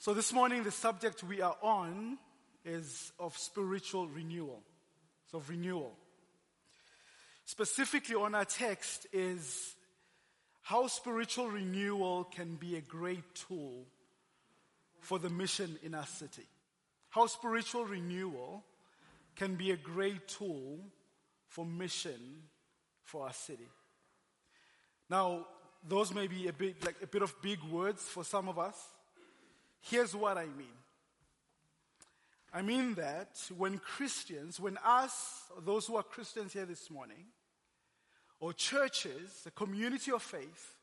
So this morning, the subject we are on is of spiritual renewal. So renewal. Specifically on our text is how spiritual renewal can be a great tool for the mission in our city. How spiritual renewal can be a great tool for mission for our city. Now, those may be a bit like a bit of big words for some of us. Here's what I mean. I mean that when Christians, when us, those who are Christians here this morning, or churches, a community of faith,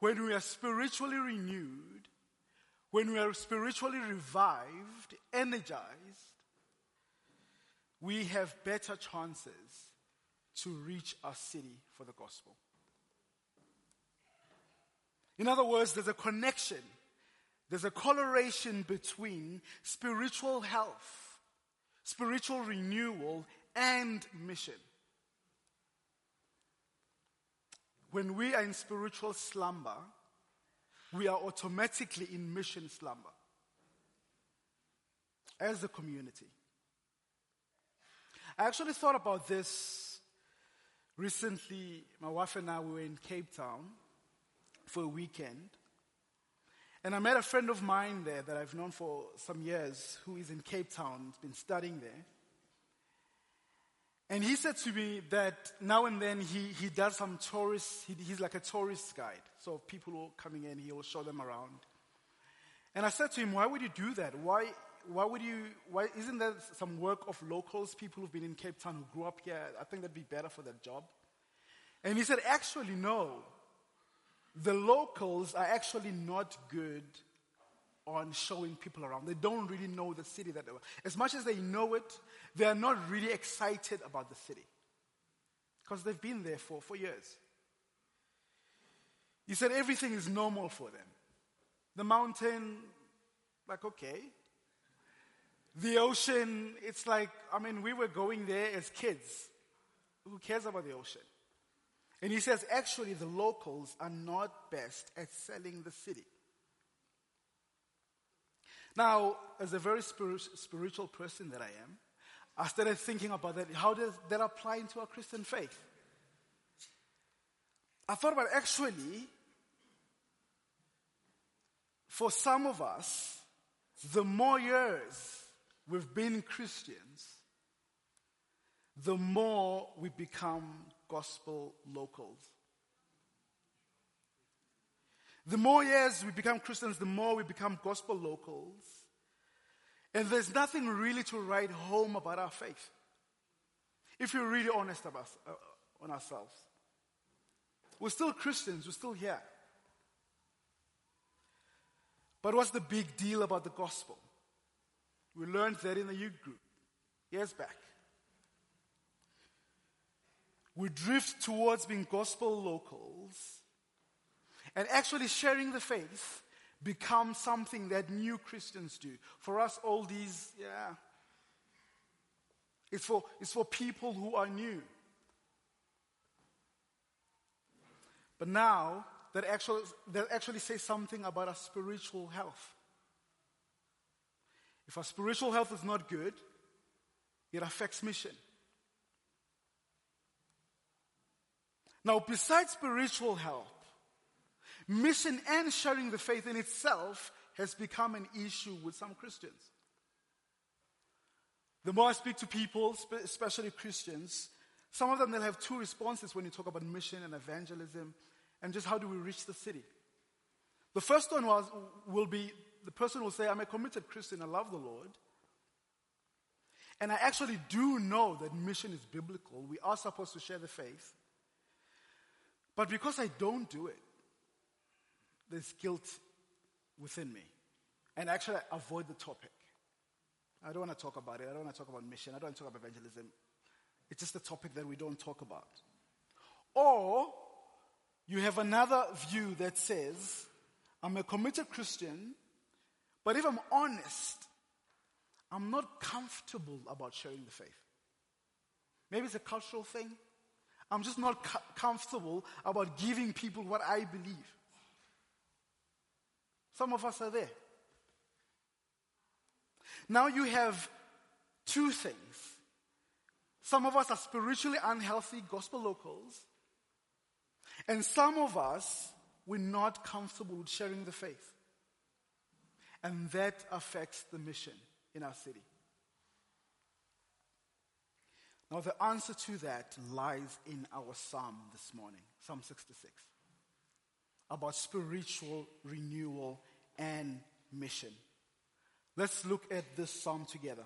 when we are spiritually renewed, when we are spiritually revived, energized, we have better chances to reach our city for the gospel. In other words, there's a connection, there's a correlation between spiritual health, spiritual renewal, and mission. When we are in spiritual slumber, we are automatically in mission slumber as a community. I actually thought about this recently. My wife and I were in Cape Town for a weekend. And I met a friend of mine there that I've known for some years who is in Cape Town, been studying there. And he said to me that now and then he, he does some tourist, he, he's like a tourist guide. So people are coming in, he will show them around. And I said to him, why would you do that? Why, why would you, why, isn't there some work of locals, people who've been in Cape Town who grew up here? I think that'd be better for that job. And he said, actually, no the locals are actually not good on showing people around. They don't really know the city that were. As much as they know it, they are not really excited about the city because they've been there for, for years. He said everything is normal for them. The mountain, like, okay. The ocean, it's like, I mean, we were going there as kids. Who cares about the ocean? And he says, actually, the locals are not best at selling the city. Now, as a very spiritual person that I am, I started thinking about that. How does that apply into our Christian faith? I thought about actually, for some of us, the more years we've been Christians, the more we become gospel locals. The more years we become Christians, the more we become gospel locals. And there's nothing really to write home about our faith. If you're really honest about uh, on ourselves. We're still Christians, we're still here. But what's the big deal about the gospel? We learned that in the youth group years back we drift towards being gospel locals and actually sharing the faith becomes something that new Christians do. For us, all these, yeah, it's for, it's for people who are new. But now, that actually, that actually says something about our spiritual health. If our spiritual health is not good, it affects mission. Now, besides spiritual help, mission and sharing the faith in itself has become an issue with some Christians. The more I speak to people, especially Christians, some of them they'll have two responses when you talk about mission and evangelism and just how do we reach the city. The first one was, will be the person will say, I'm a committed Christian, I love the Lord. And I actually do know that mission is biblical. We are supposed to share the faith. But because I don't do it, there's guilt within me. And actually, I avoid the topic. I don't want to talk about it. I don't want to talk about mission. I don't want to talk about evangelism. It's just a topic that we don't talk about. Or you have another view that says, I'm a committed Christian, but if I'm honest, I'm not comfortable about sharing the faith. Maybe it's a cultural thing. I'm just not co- comfortable about giving people what I believe. Some of us are there. Now you have two things. Some of us are spiritually unhealthy gospel locals, and some of us, we're not comfortable with sharing the faith. And that affects the mission in our city. Now, the answer to that lies in our psalm this morning, Psalm 66, about spiritual renewal and mission. Let's look at this psalm together.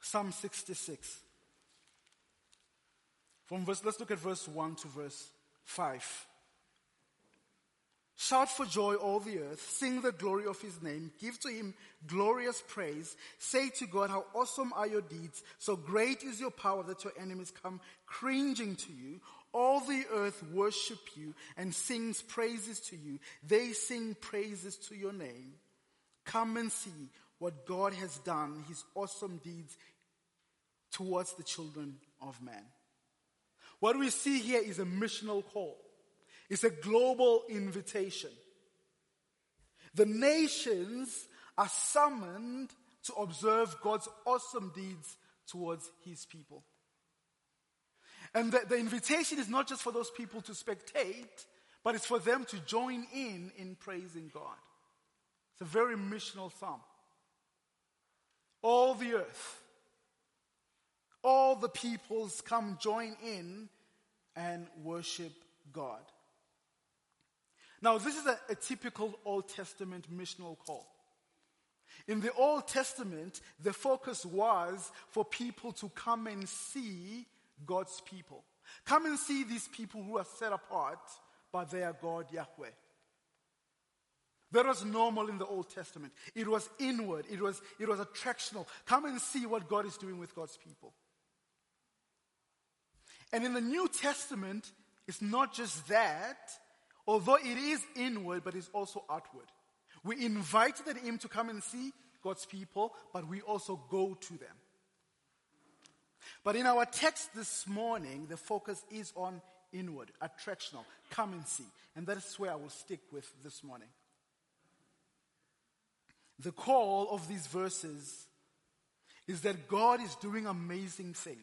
Psalm 66. From verse, let's look at verse 1 to verse 5. Shout for joy, all the earth. Sing the glory of his name. Give to him glorious praise. Say to God, How awesome are your deeds. So great is your power that your enemies come cringing to you. All the earth worship you and sings praises to you. They sing praises to your name. Come and see what God has done, his awesome deeds towards the children of man. What we see here is a missional call. It's a global invitation. The nations are summoned to observe God's awesome deeds towards his people. And the, the, invitation is not just for those people to spectate, but it's for them to join in in praising God. It's a very missional psalm. All the earth, all the peoples come join in and worship God. Now, this is a, a typical Old Testament missional call. In the Old Testament, the focus was for people to come and see God's people. Come and see these people who are set apart by their God Yahweh. That was normal in the Old Testament. It was inward, it was, it was attractional. Come and see what God is doing with God's people. And in the New Testament, it's not just that, Although it is inward, but it's also outward. We invited him to come and see God's people, but we also go to them. But in our text this morning, the focus is on inward, attractional. Come and see. And that's where I will stick with this morning. The call of these verses is that God is doing amazing things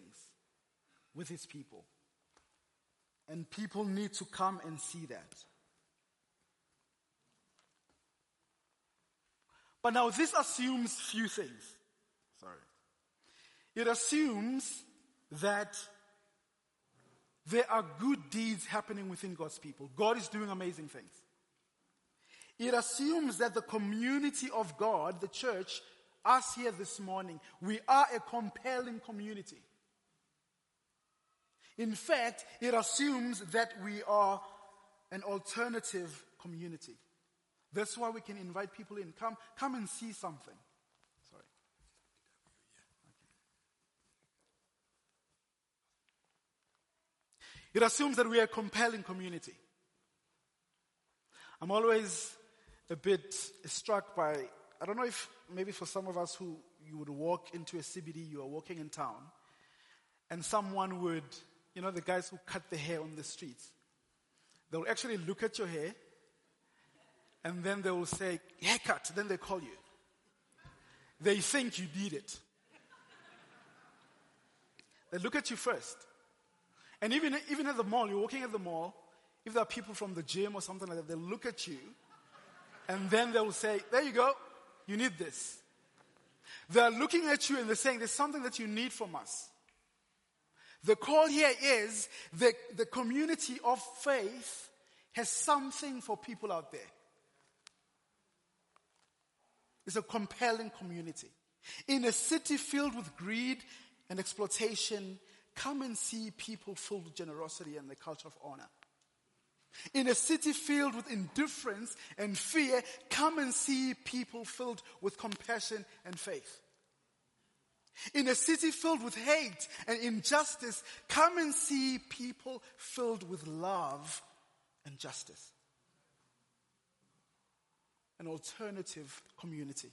with his people. And people need to come and see that. But now this assumes few things. Sorry. It assumes that there are good deeds happening within God's people. God is doing amazing things. It assumes that the community of God, the church, us here this morning, we are a compelling community. In fact, it assumes that we are an alternative community. That's why we can invite people in. Come, come and see something. Sorry. It assumes that we are a compelling community. I'm always a bit struck by, I don't know if maybe for some of us who you would walk into a CBD, you are walking in town, and someone would, you know, the guys who cut the hair on the streets, they'll actually look at your hair and then they will say, haircut, then they call you. They think you did it. They look at you first. And even, even at the mall, you're walking at the mall, if there are people from the gym or something like that, they look at you, and then they will say, There you go, you need this. They're looking at you and they're saying, There's something that you need from us. The call here is that the community of faith has something for people out there. It's a compelling community. In a city filled with greed and exploitation, come and see people filled with generosity and the culture of honor. In a city filled with indifference and fear, come and see people filled with compassion and faith. In a city filled with hate and injustice, come and see people filled with love and justice an alternative community.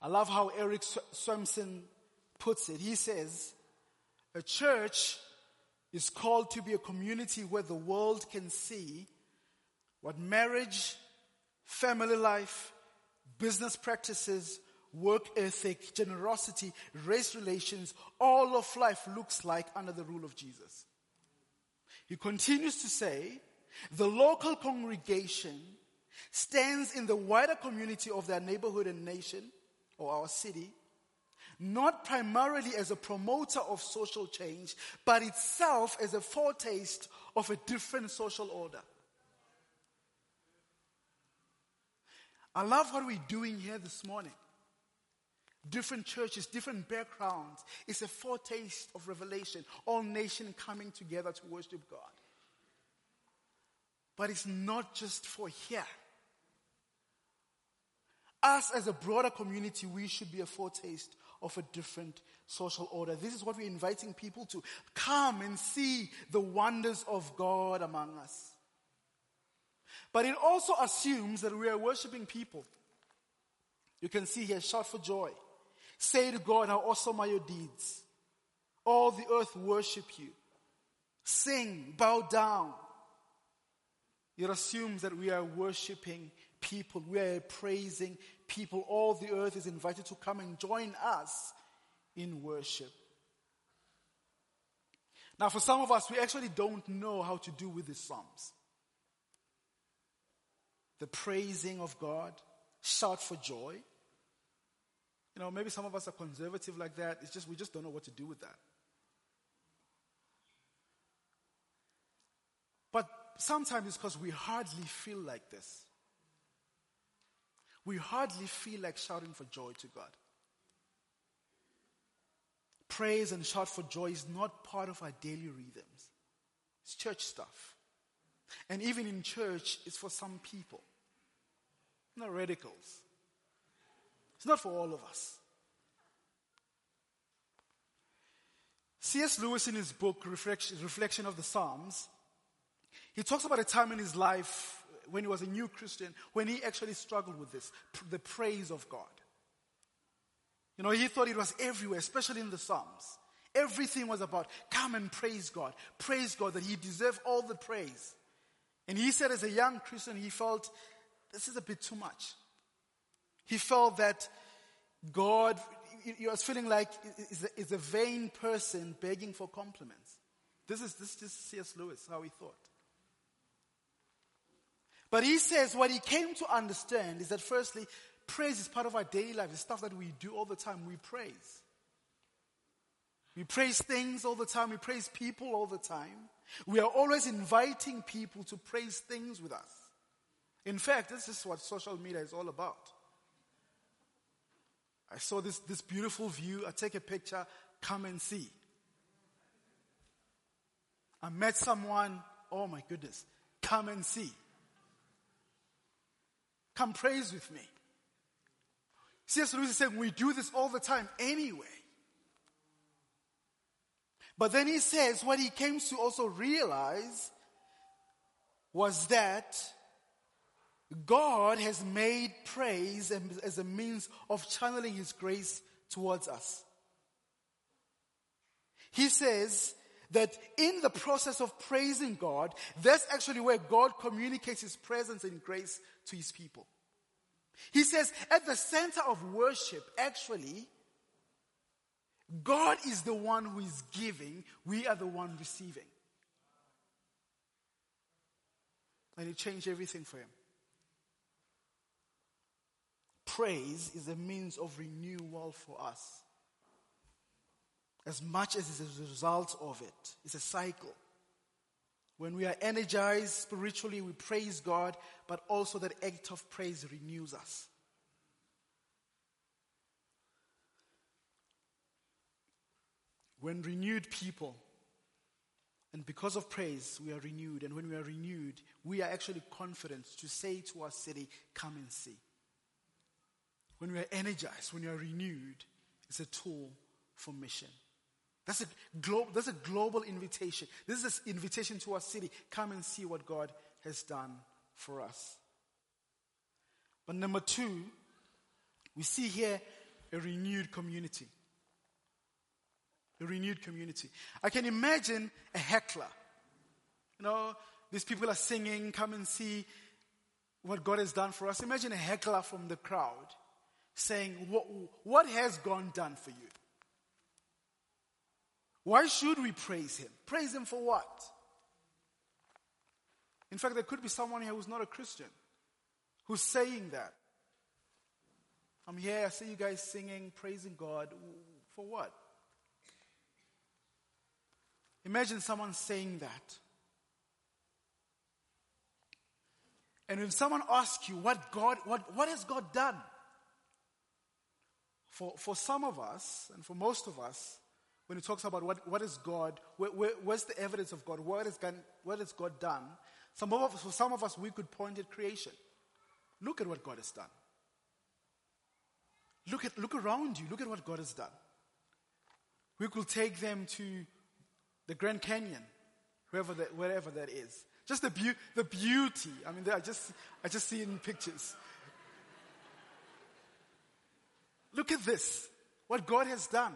I love how Eric Swenson puts it. He says, a church is called to be a community where the world can see what marriage, family life, business practices, work ethic, generosity, race relations, all of life looks like under the rule of Jesus. He continues to say, the local congregation stands in the wider community of their neighborhood and nation or our city, not primarily as a promoter of social change, but itself as a foretaste of a different social order. I love what we're doing here this morning. Different churches, different backgrounds. It's a foretaste of revelation. All nations coming together to worship God. But it's not just for here. Us as a broader community, we should be a foretaste of a different social order. This is what we're inviting people to come and see the wonders of God among us. But it also assumes that we are worshiping people. You can see here, shout for joy. Say to God, how awesome are your deeds. All the earth worship you. Sing, bow down. It assumes that we are worshiping people. We are praising people. All the earth is invited to come and join us in worship. Now, for some of us, we actually don't know how to do with these Psalms the praising of God, shout for joy. You know, maybe some of us are conservative like that. It's just, we just don't know what to do with that. But sometimes it's because we hardly feel like this. We hardly feel like shouting for joy to God. Praise and shout for joy is not part of our daily rhythms. It's church stuff. And even in church, it's for some people, not radicals. It's not for all of us. C.S. Lewis, in his book, Reflection of the Psalms, he talks about a time in his life when he was a new Christian, when he actually struggled with this the praise of God. You know, he thought it was everywhere, especially in the Psalms. Everything was about come and praise God, praise God, that he deserved all the praise. And he said, as a young Christian, he felt this is a bit too much. He felt that God, he was feeling like is a, a vain person begging for compliments. This is this is C.S. Lewis, how he thought. But he says what he came to understand is that firstly, praise is part of our daily life. The stuff that we do all the time, we praise. We praise things all the time. We praise people all the time. We are always inviting people to praise things with us. In fact, this is what social media is all about. I saw this, this beautiful view. I take a picture, come and see. I met someone, oh my goodness, come and see. Come praise with me. C.S. Lewis is saying we do this all the time anyway. But then he says what he came to also realize was that God has made praise as a means of channeling his grace towards us. He says that in the process of praising God, that's actually where God communicates his presence and grace to his people. He says at the center of worship, actually, God is the one who is giving, we are the one receiving. And it changed everything for him. Praise is a means of renewal for us. As much as it's a result of it, it's a cycle. When we are energized spiritually, we praise God, but also that act of praise renews us. When renewed people, and because of praise, we are renewed. And when we are renewed, we are actually confident to say to our city, Come and see. When we are energized, when we are renewed, it's a tool for mission. That's a, glo- that's a global invitation. This is an invitation to our city. Come and see what God has done for us. But number two, we see here a renewed community. A renewed community. I can imagine a heckler. You know, these people are singing, come and see what God has done for us. Imagine a heckler from the crowd saying, what, what has God done for you? Why should we praise Him? Praise Him for what? In fact, there could be someone here who's not a Christian who's saying that. I'm here, I see you guys singing, praising God. For what? Imagine someone saying that. And when someone asks you what God, what, what has God done? For, for some of us, and for most of us, when he talks about what, what is God, where, where, where's the evidence of God? What has God, what has God done? Some of us, for some of us, we could point at creation. Look at what God has done. Look, at, look around you. Look at what God has done. We could take them to the Grand Canyon, wherever that, wherever that is. Just the, be- the beauty. I mean, I just, I just see it in pictures. Look at this. What God has done.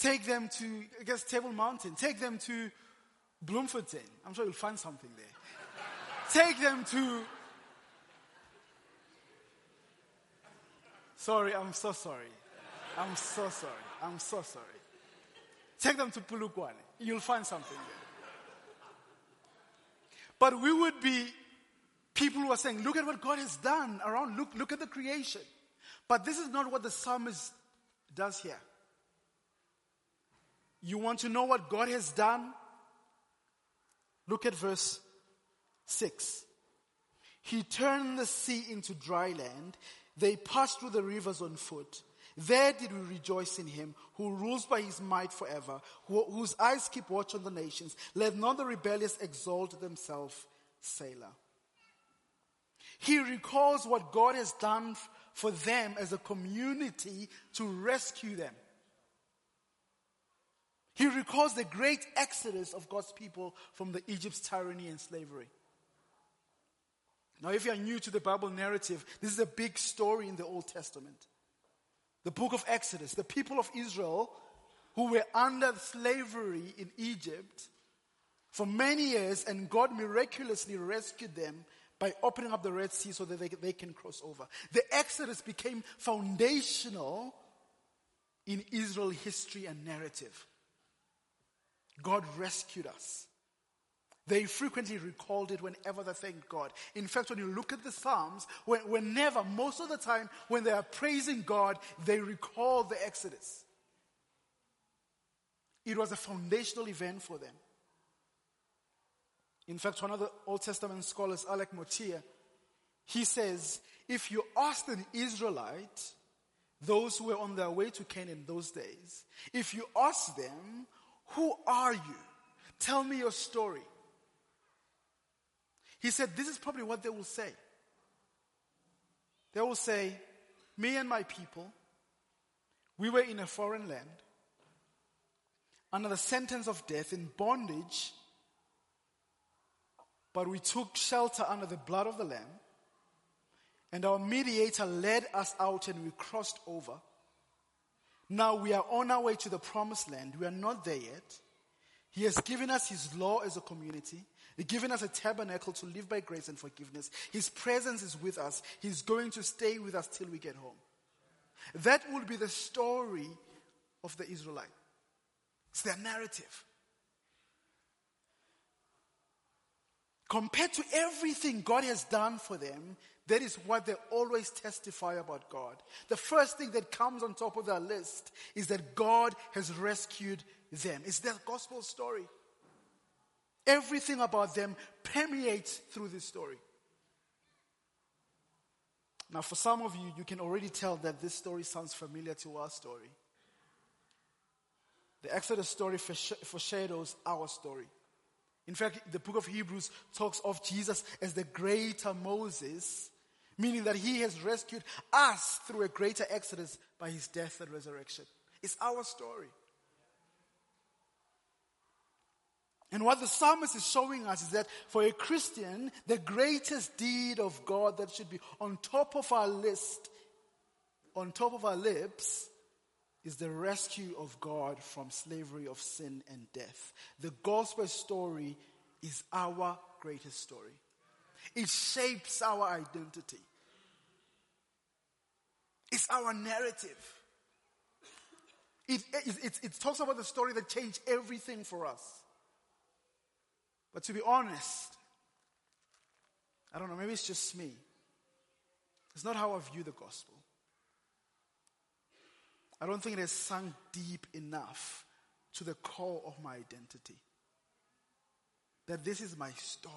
Take them to, I guess, Table Mountain. Take them to Bloemfontein. I'm sure you'll find something there. Take them to. Sorry, I'm so sorry. I'm so sorry. I'm so sorry. Take them to Polokwane. You'll find something there. But we would be people who are saying, look at what God has done around, look, look at the creation. But this is not what the psalmist does here. You want to know what God has done? Look at verse 6. He turned the sea into dry land. They passed through the rivers on foot. There did we rejoice in him who rules by his might forever, who, whose eyes keep watch on the nations. Let not the rebellious exalt themselves. Selah. He recalls what God has done for them as a community to rescue them. He recalls the great exodus of God's people from the Egypt's tyranny and slavery. Now, if you are new to the Bible narrative, this is a big story in the Old Testament the book of Exodus, the people of Israel who were under slavery in Egypt for many years, and God miraculously rescued them by opening up the Red Sea so that they, they can cross over. The Exodus became foundational in Israel history and narrative. God rescued us. They frequently recalled it whenever they thanked God. In fact, when you look at the Psalms, whenever, most of the time, when they are praising God, they recall the Exodus. It was a foundational event for them. In fact, one of the Old Testament scholars, Alec Motyer, he says, if you asked an Israelite, those who were on their way to Canaan those days, if you ask them, who are you? Tell me your story. He said, This is probably what they will say. They will say, Me and my people, we were in a foreign land, under the sentence of death, in bondage, but we took shelter under the blood of the Lamb, and our mediator led us out and we crossed over. Now we are on our way to the promised land. We are not there yet. He has given us His law as a community. He's given us a tabernacle to live by grace and forgiveness. His presence is with us. He's going to stay with us till we get home. That will be the story of the Israelite. It's their narrative. Compared to everything God has done for them, that is what they always testify about God. The first thing that comes on top of their list is that God has rescued them. It's their gospel story. Everything about them permeates through this story. Now, for some of you, you can already tell that this story sounds familiar to our story. The Exodus story foreshadows our story. In fact, the book of Hebrews talks of Jesus as the greater Moses, meaning that he has rescued us through a greater Exodus by his death and resurrection. It's our story. And what the psalmist is showing us is that for a Christian, the greatest deed of God that should be on top of our list, on top of our lips, is the rescue of God from slavery of sin and death. The gospel story is our greatest story. It shapes our identity. It's our narrative. It, it, it, it talks about the story that changed everything for us. But to be honest, I don't know, maybe it's just me. It's not how I view the gospel. I don't think it has sunk deep enough to the core of my identity. That this is my story.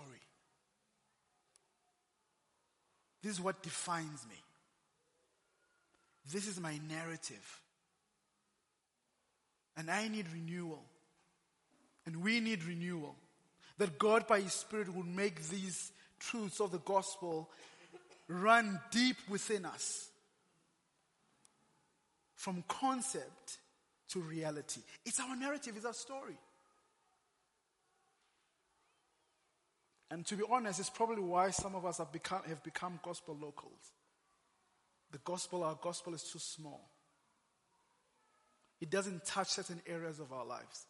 This is what defines me. This is my narrative. And I need renewal. And we need renewal. That God, by His Spirit, will make these truths of the gospel run deep within us. From concept to reality. It's our narrative, it's our story. And to be honest, it's probably why some of us have become, have become gospel locals. The gospel, our gospel is too small. It doesn't touch certain areas of our lives.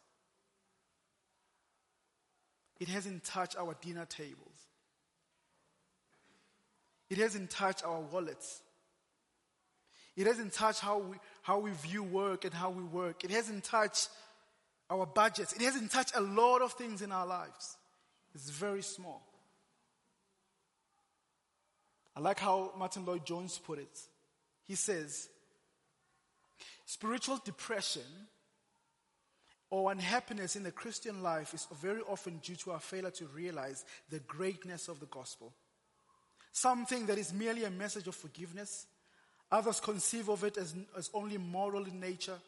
It hasn't touched our dinner tables. It hasn't touched our wallets. It hasn't touched how we, how we view work and how we work. It hasn't touched our budgets. It hasn't touched a lot of things in our lives. It's very small. I like how Martyn Lloyd-Jones put it. He says, spiritual depression or unhappiness in the Christian life is very often due to our failure to realize the greatness of the gospel. Something that is merely a message of forgiveness. Others conceive of it as, as only moral in nature.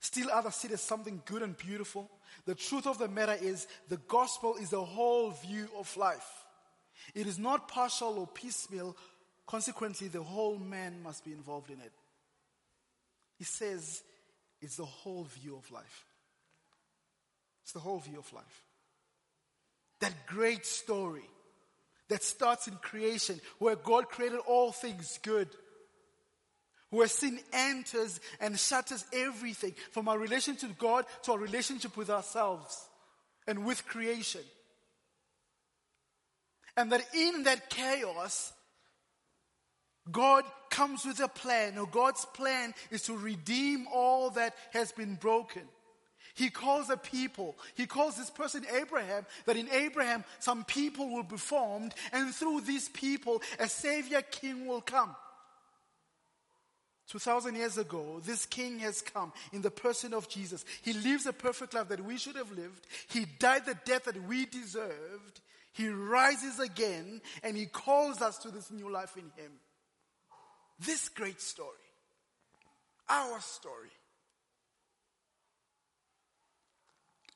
Still others see it as something good and beautiful. The truth of the matter is the gospel is the whole view of life. It is not partial or piecemeal. Consequently, the whole man must be involved in it. He says it's the whole view of life. It's the whole view of life. That great story that starts in creation where God created all things good where sin enters and shatters everything from our relationship to God to our relationship with ourselves and with creation. And that in that chaos, God comes with a plan, or God's plan is to redeem all that has been broken. He calls a people, he calls this person Abraham, that in Abraham some people will be formed, and through these people a savior king will come. 2,000 years ago, this king has come in the person of Jesus. He lives a perfect life that we should have lived. He died the death that we deserved. He rises again and he calls us to this new life in him. This great story, our story.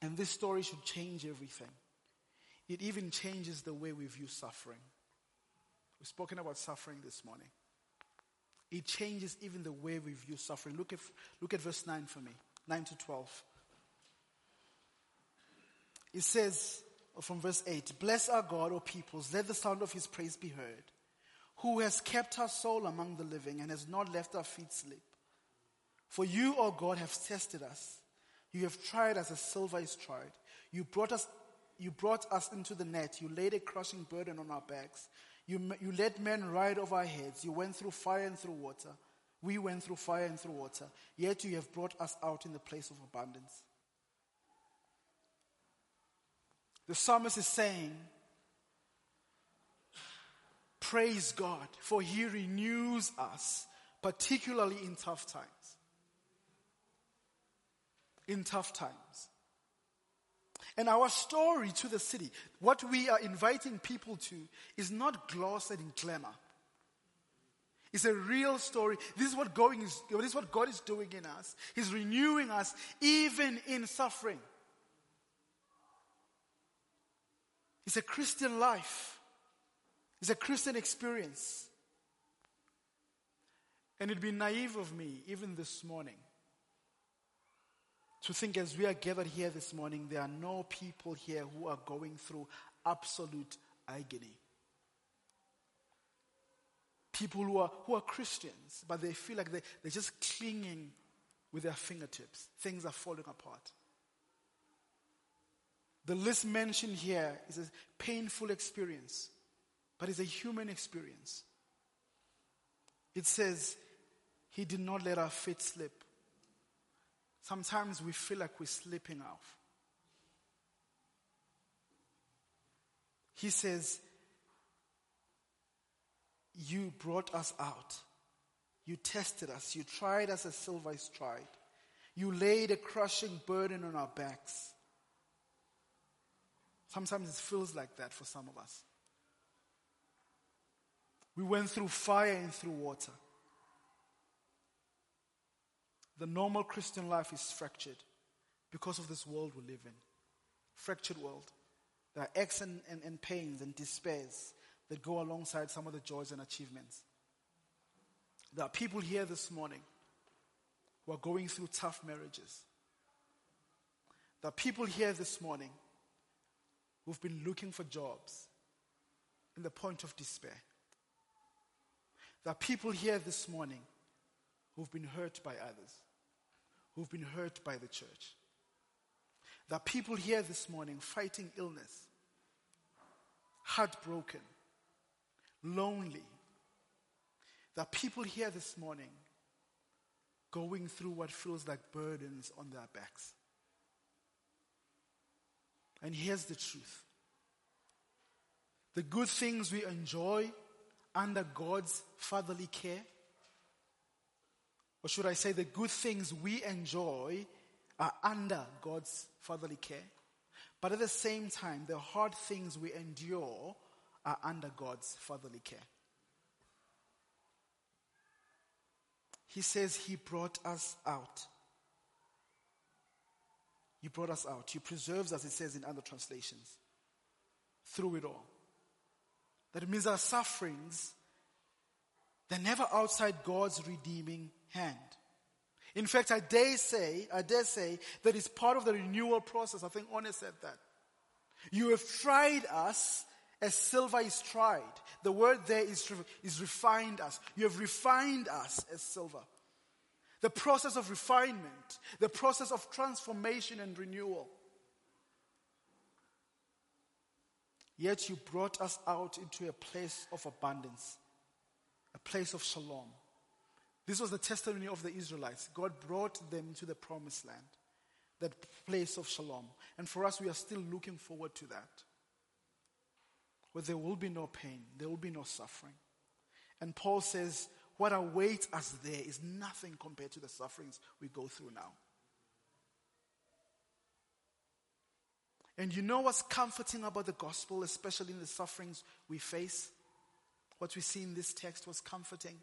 And this story should change everything. It even changes the way we view suffering. We've spoken about suffering this morning. It changes even the way we view suffering. Look at, look at verse 9 for me 9 to 12. It says from verse 8 Bless our God, O peoples, let the sound of his praise be heard, who has kept our soul among the living and has not left our feet sleep. For you, O God, have tested us. You have tried us as silver is tried. You brought us, you brought us into the net. You laid a crushing burden on our backs. You, you let men ride over our heads. You went through fire and through water. We went through fire and through water. Yet you have brought us out in the place of abundance. The psalmist is saying, Praise God, for he renews us, particularly in tough times. In tough times. And our story to the city, what we are inviting people to, is not glossed in glamour. It's a real story. This is what going is, this is what God is doing in us. He's renewing us even in suffering. It's a Christian life. It's a Christian experience. And it'd be naive of me, even this morning, to think as we are gathered here this morning, there are no people here who are going through absolute agony. People who are, who are Christians, but they feel like they, they're just clinging with their fingertips. Things are falling apart. The list mentioned here is a painful experience, but it's a human experience. It says, He did not let our feet slip. Sometimes we feel like we're slipping off. He says, You brought us out. You tested us. You tried us as silver is tried. You laid a crushing burden on our backs. Sometimes it feels like that for some of us. We went through fire and through water. The normal Christian life is fractured because of this world we live in. Fractured world. There are aches and, and, and pains and despairs that go alongside some of the joys and achievements. There are people here this morning who are going through tough marriages. There are people here this morning who've been looking for jobs in the point of despair. There are people here this morning who've been hurt by others, who've been hurt by the church. There are people here this morning fighting illness, heartbroken, lonely. There are people here this morning going through what feels like burdens on their backs. And here's the truth the good things we enjoy under God's fatherly care, or should I say, the good things we enjoy are under God's fatherly care. But at the same time, the hard things we endure are under God's fatherly care. He says he brought us out. He brought us out. He preserves us, it says in other translations, through it all. That means our sufferings, they're never outside God's redeeming hand. In fact, I dare say, I dare say that it's part of the renewal process. I think One said that. You have tried us as silver is tried. The word there is, is refined us. You have refined us as silver. The process of refinement, the process of transformation and renewal. Yet you brought us out into a place of abundance, a place of shalom. This was the testimony of the Israelites. God brought them to the promised land, that place of shalom. And for us, we are still looking forward to that where there will be no pain, there will be no suffering. And Paul says, what awaits us there is nothing compared to the sufferings we go through now. And you know what's comforting about the gospel, especially in the sufferings we face? What we see in this text was comforting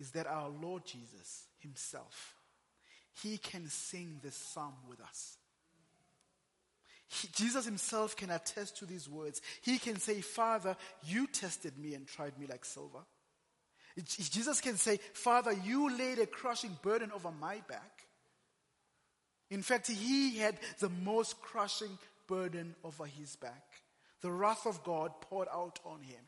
is that our Lord Jesus Himself, He can sing this psalm with us. He, Jesus himself can attest to these words. He can say, Father, you tested me and tried me like silver. Jesus can say, Father, you laid a crushing burden over my back. In fact, he had the most crushing burden over his back. The wrath of God poured out on him.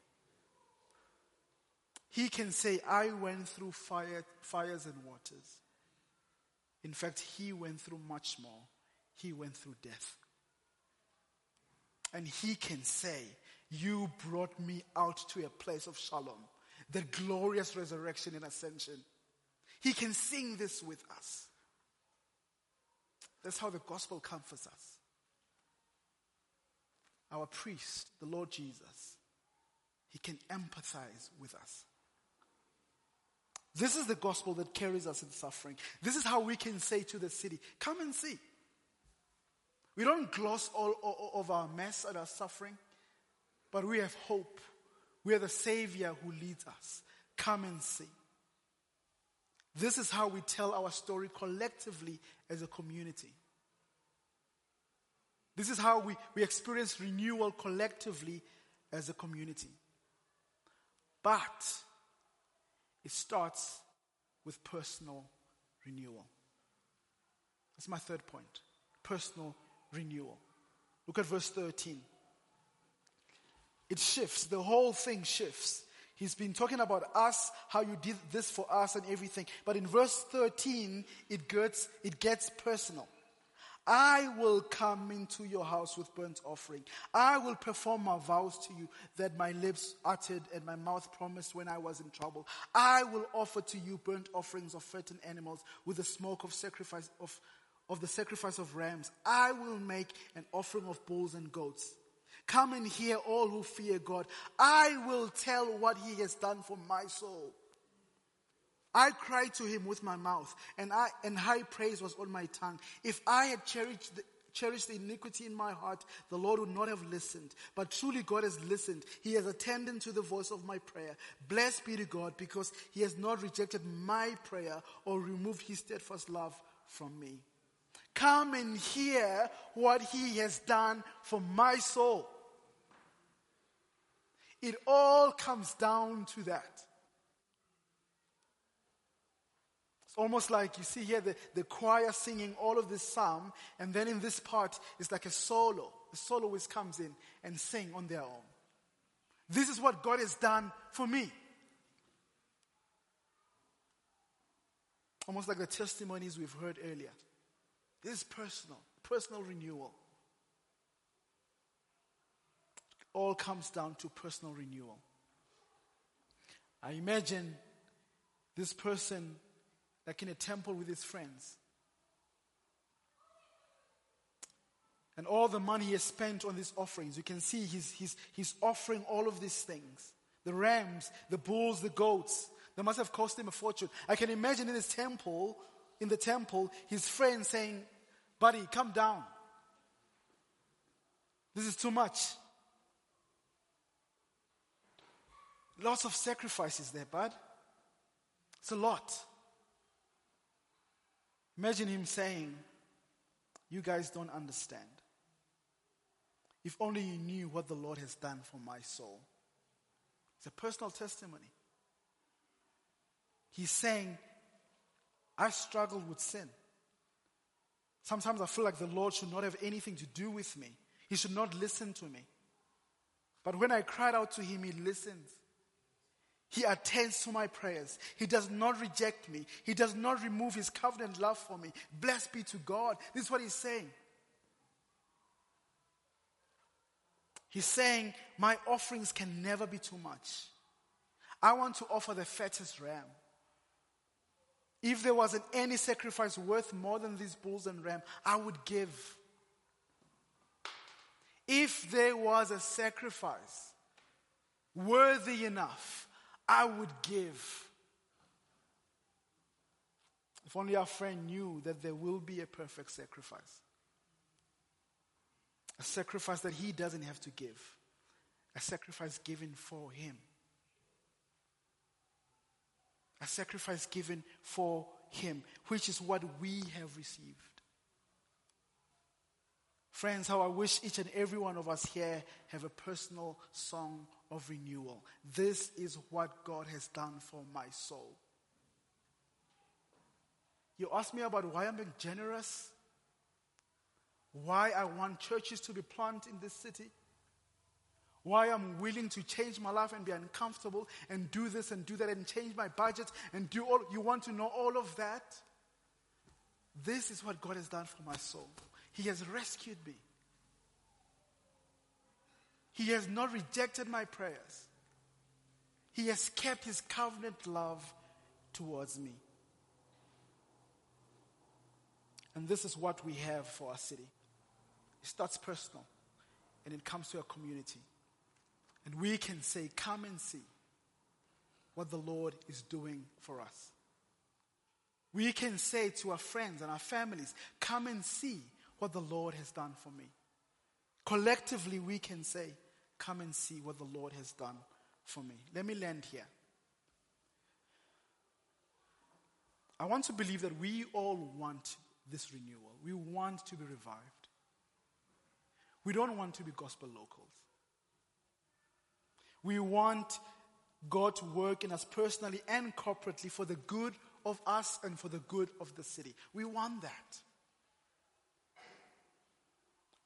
He can say, I went through fire, fires and waters. In fact, he went through much more. He went through death. And he can say, You brought me out to a place of shalom, the glorious resurrection and ascension. He can sing this with us. That's how the gospel comforts us. Our priest, the Lord Jesus, he can empathize with us. This is the gospel that carries us in suffering. This is how we can say to the city, Come and see. We don't gloss all, over our mess and our suffering, but we have hope. We are the Savior who leads us. Come and see. This is how we tell our story collectively as a community. This is how we, we experience renewal collectively as a community. But it starts with personal renewal. That's my third point personal renewal. Look at verse 13. It shifts, the whole thing shifts. He's been talking about us, how you did this for us and everything. But in verse 13, it gets, it gets personal. I will come into your house with burnt offering. I will perform my vows to you that my lips uttered and my mouth promised when I was in trouble. I will offer to you burnt offerings of fattened animals with the smoke of sacrifice of, of the sacrifice of rams. I will make an offering of bulls and goats. Come and hear all who fear God. I will tell what he has done for my soul. I cried to him with my mouth, and, I, and high praise was on my tongue. If I had cherished the, cherished the iniquity in my heart, the Lord would not have listened. But truly, God has listened. He has attended to the voice of my prayer. Blessed be to God, because He has not rejected my prayer or removed His steadfast love from me. Come and hear what He has done for my soul. It all comes down to that. It's almost like you see here the, the choir singing all of this psalm, and then in this part, it's like a solo. The soloist comes in and sing on their own. This is what God has done for me. Almost like the testimonies we've heard earlier. This is personal, personal renewal. All comes down to personal renewal. I imagine this person like in a temple with his friends. And all the money he has spent on these offerings, you can see he's, he's, he's offering all of these things the rams, the bulls, the goats. They must have cost him a fortune. I can imagine in his temple, in the temple, his friends saying, Buddy, come down. This is too much. Lots of sacrifices there, bud. It's a lot. Imagine him saying, You guys don't understand. If only you knew what the Lord has done for my soul. It's a personal testimony. He's saying, I struggled with sin. Sometimes I feel like the Lord should not have anything to do with me. He should not listen to me. But when I cried out to Him, He listens. He attends to my prayers. He does not reject me. He does not remove his covenant love for me. Blessed be to God. This is what he's saying. He's saying, My offerings can never be too much. I want to offer the fattest ram. If there wasn't any sacrifice worth more than these bulls and ram, I would give. If there was a sacrifice worthy enough, I would give. If only our friend knew that there will be a perfect sacrifice. A sacrifice that he doesn't have to give. A sacrifice given for him. A sacrifice given for him, which is what we have received. Friends, how I wish each and every one of us here have a personal song of renewal. This is what God has done for my soul. You ask me about why I'm being generous, why I want churches to be planted in this city, why I'm willing to change my life and be uncomfortable and do this and do that and change my budget and do all. You want to know all of that? This is what God has done for my soul. He has rescued me. He has not rejected my prayers. He has kept his covenant love towards me. And this is what we have for our city. It starts personal and it comes to our community. And we can say, Come and see what the Lord is doing for us. We can say to our friends and our families, Come and see what the Lord has done for me. Collectively, we can say, Come and see what the Lord has done for me. Let me land here. I want to believe that we all want this renewal. We want to be revived. We don't want to be gospel locals. We want God to work in us personally and corporately for the good of us and for the good of the city. We want that.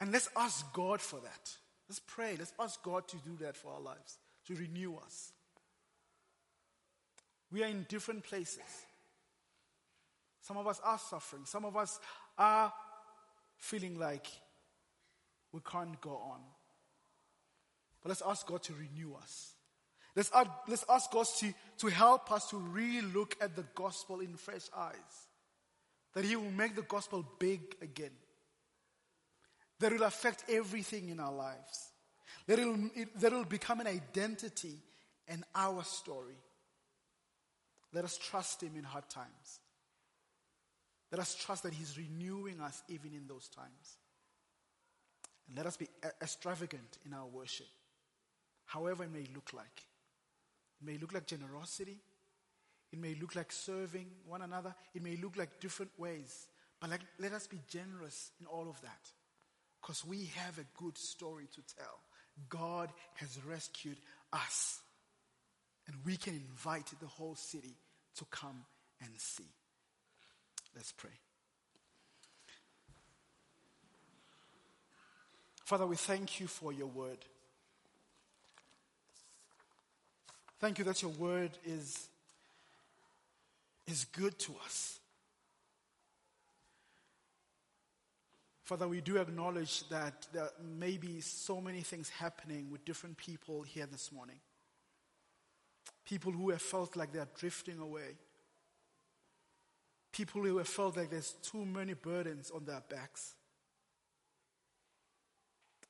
And let's ask God for that. Let's pray. Let's ask God to do that for our lives, to renew us. We are in different places. Some of us are suffering. Some of us are feeling like we can't go on. But let's ask God to renew us. Let's, ask, let's ask God to, to help us to really look at the gospel in fresh eyes. That He will make the gospel big again. That will affect everything in our lives. That will, that will become an identity and our story. Let us trust Him in hard times. Let us trust that He's renewing us even in those times. And let us be extravagant in our worship, however it may look like. It may look like generosity. It may look like serving one another. It may look like different ways. But let, let us be generous in all of that. Because we have a good story to tell. God has rescued us. And we can invite the whole city to come and see. Let's pray. Father, we thank you for your word. Thank you that your word is, is good to us. Father, we do acknowledge that there may be so many things happening with different people here this morning. People who have felt like they are drifting away. People who have felt like there's too many burdens on their backs.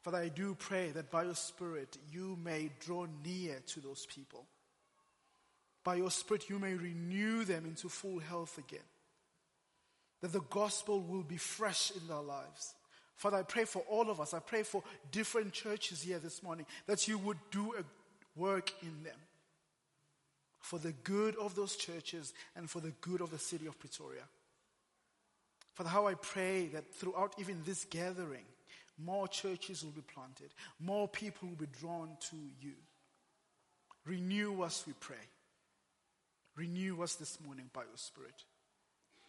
Father, I do pray that by your Spirit you may draw near to those people. By your Spirit you may renew them into full health again. That the gospel will be fresh in their lives. Father, I pray for all of us. I pray for different churches here this morning that you would do a work in them for the good of those churches and for the good of the city of Pretoria. Father, how I pray that throughout even this gathering, more churches will be planted, more people will be drawn to you. Renew us, we pray. Renew us this morning by your Spirit.